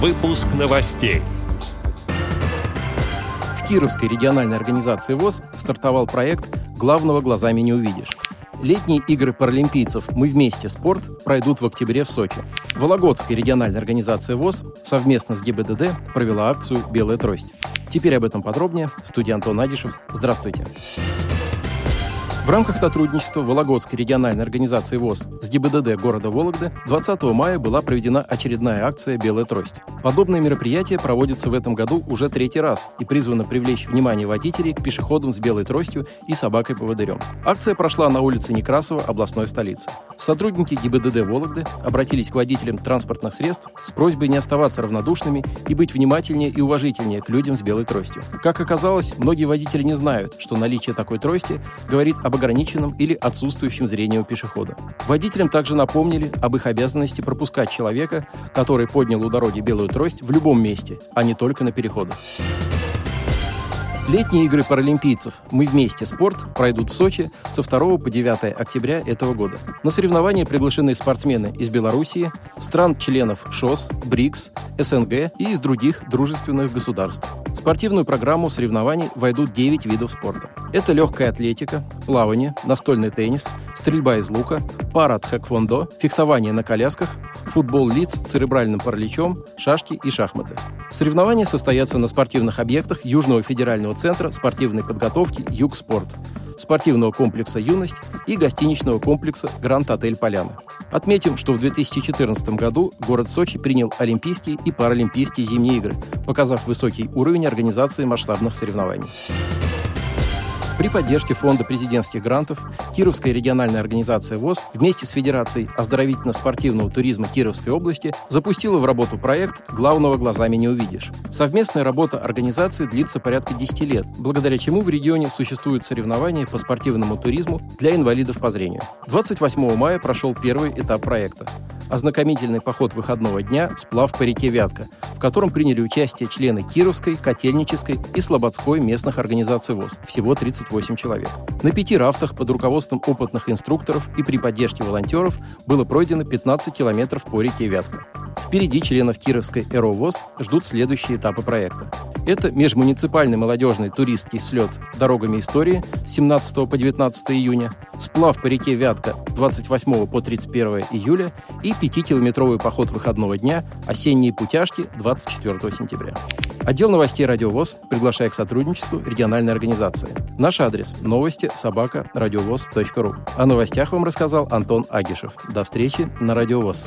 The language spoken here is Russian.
Выпуск новостей. В Кировской региональной организации ВОЗ стартовал проект «Главного глазами не увидишь». Летние игры паралимпийцев «Мы вместе. Спорт» пройдут в октябре в Сочи. Вологодская региональная организация ВОЗ совместно с ГИБДД провела акцию «Белая трость». Теперь об этом подробнее. Студия Антон Адишев. Здравствуйте. В рамках сотрудничества Вологодской региональной организации ВОЗ с ГИБДД города Вологды 20 мая была проведена очередная акция «Белая трость». Подобное мероприятие проводится в этом году уже третий раз и призвано привлечь внимание водителей к пешеходам с белой тростью и собакой-поводырем. Акция прошла на улице Некрасова областной столицы. Сотрудники ГИБДД Вологды обратились к водителям транспортных средств с просьбой не оставаться равнодушными и быть внимательнее и уважительнее к людям с белой тростью. Как оказалось, многие водители не знают, что наличие такой трости говорит об ограниченном или отсутствующем зрении у пешехода. Водителям также напомнили об их обязанности пропускать человека, который поднял у дороги белую трость в любом месте, а не только на переходах. Летние игры паралимпийцев «Мы вместе. Спорт» пройдут в Сочи со 2 по 9 октября этого года. На соревнования приглашены спортсмены из Белоруссии, стран-членов ШОС, БРИКС, СНГ и из других дружественных государств. В спортивную программу соревнований войдут 9 видов спорта. Это легкая атлетика, плавание, настольный теннис, стрельба из лука, парад хэквондо, фехтование на колясках, футбол лиц с церебральным параличом, шашки и шахматы. Соревнования состоятся на спортивных объектах Южного федерального центра спортивной подготовки «Юг Спорт», спортивного комплекса «Юность» и гостиничного комплекса «Гранд Отель Поляна». Отметим, что в 2014 году город Сочи принял Олимпийские и Паралимпийские зимние игры, показав высокий уровень организации масштабных соревнований. При поддержке Фонда президентских грантов Кировская региональная организация ВОЗ вместе с Федерацией оздоровительно-спортивного туризма Кировской области запустила в работу проект «Главного глазами не увидишь». Совместная работа организации длится порядка 10 лет, благодаря чему в регионе существуют соревнования по спортивному туризму для инвалидов по зрению. 28 мая прошел первый этап проекта ознакомительный поход выходного дня «Сплав по реке Вятка», в котором приняли участие члены Кировской, Котельнической и Слободской местных организаций ВОЗ, всего 38 человек. На пяти рафтах под руководством опытных инструкторов и при поддержке волонтеров было пройдено 15 километров по реке Вятка. Впереди членов Кировской ЭРОВОЗ ждут следующие этапы проекта. Это межмуниципальный молодежный туристский слет «Дорогами истории» с 17 по 19 июня, сплав по реке Вятка с 28 по 31 июля и 5-километровый поход выходного дня «Осенние путяшки» 24 сентября. Отдел новостей «Радиовоз» приглашает к сотрудничеству региональной организации. Наш адрес – новости собака радиовоз.ру. О новостях вам рассказал Антон Агишев. До встречи на «Радиовоз».